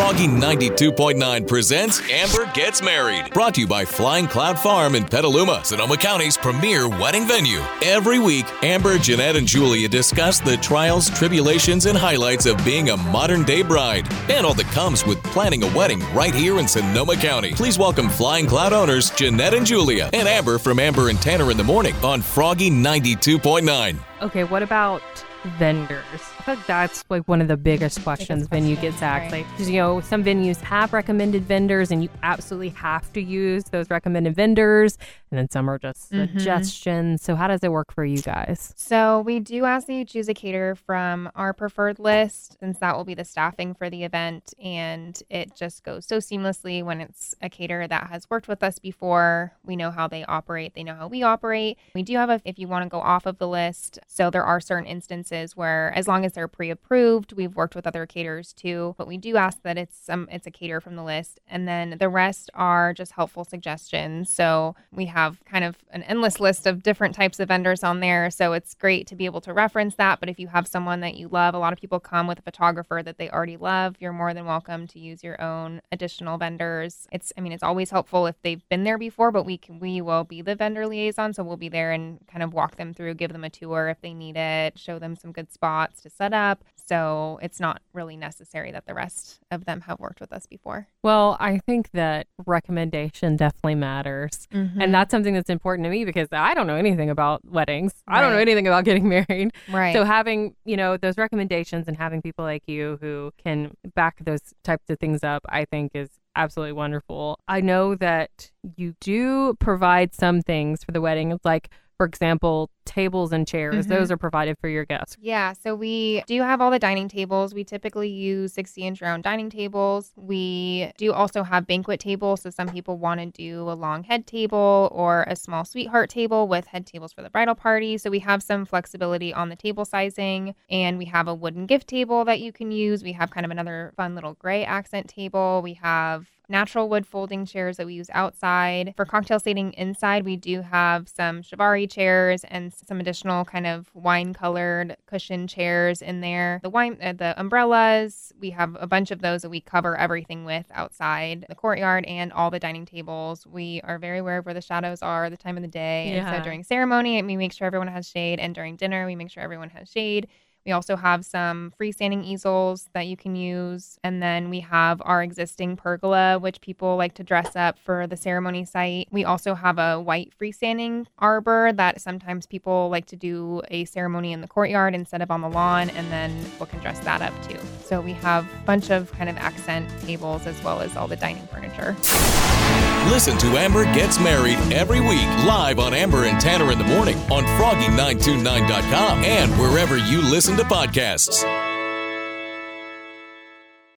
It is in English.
Froggy 92.9 presents Amber Gets Married. Brought to you by Flying Cloud Farm in Petaluma, Sonoma County's premier wedding venue. Every week, Amber, Jeanette, and Julia discuss the trials, tribulations, and highlights of being a modern day bride and all that comes with planning a wedding right here in Sonoma County. Please welcome Flying Cloud owners Jeanette and Julia and Amber from Amber and Tanner in the Morning on Froggy 92.9. Okay, what about vendors? I think that's like one of the biggest questions venue questions, gets asked. right. Like, 'cause, you know, some venues have recommended vendors and you absolutely have to use those recommended vendors. And then some are just Mhm. suggestions. So, how does it work for you guys? So we do ask that you choose a caterer from our preferred list, since that will be the staffing for the event, and it just goes so seamlessly when it's a caterer that has worked with us before. We know how they operate; they know how we operate. We do have a if you want to go off of the list. So there are certain instances where, as long as they're pre-approved, we've worked with other caterers too, but we do ask that it's some it's a caterer from the list, and then the rest are just helpful suggestions. So we have kind of an endless list of different types of vendors on there. So it's great to be able to reference that. But if you have someone that you love, a lot of people come with a photographer that they already love. You're more than welcome to use your own additional vendors. It's, I mean, it's always helpful if they've been there before, but we can, we will be the vendor liaison. So we'll be there and kind of walk them through, give them a tour if they need it, show them some good spots to set up. So it's not really necessary that the rest of them have worked with us before. Well, I think that recommendation definitely matters. And mm-hmm. that's something that's important to me because I don't know anything about weddings. I don't know anything about getting married. right. So having, you know, those recommendations and having people like you who can back those types of things up, I think is absolutely wonderful. I know that you do provide some things for the wedding. It's like, for example, tables and chairs. Mhm. Those are provided for your guests. Yeah, so we do have all the dining tables. We typically use 60 inch round dining tables. We do also have banquet tables. So some people want to do a long head table or a small sweetheart table with head tables for the bridal party. So we have some flexibility on the table sizing. And we have a wooden gift table that you can use. We have kind of another fun little gray accent table. We have natural wood folding chairs that we use outside. For cocktail seating inside, we do have some Chiavari chairs and some additional kind of wine colored cushion chairs in there. The wine, uh, the umbrellas, we have a bunch of those that we cover everything with outside the courtyard and all the dining tables. We are very aware of where the shadows are, the time of the day. And Yeah. so during ceremony, we make sure everyone has shade, and during dinner, we make sure everyone has shade. We also have some freestanding easels that you can use. And then we have our existing pergola, which people like to dress up for the ceremony site. We also have a white freestanding arbor that sometimes people like to do a ceremony in the courtyard instead of on the lawn. And then people can dress that up too. So we have a bunch of kind of accent tables as well as all the dining furniture. Listen to Amber Gets Married every week live on Amber and Tanner in the Morning on Froggy929.com and wherever you listen to podcasts.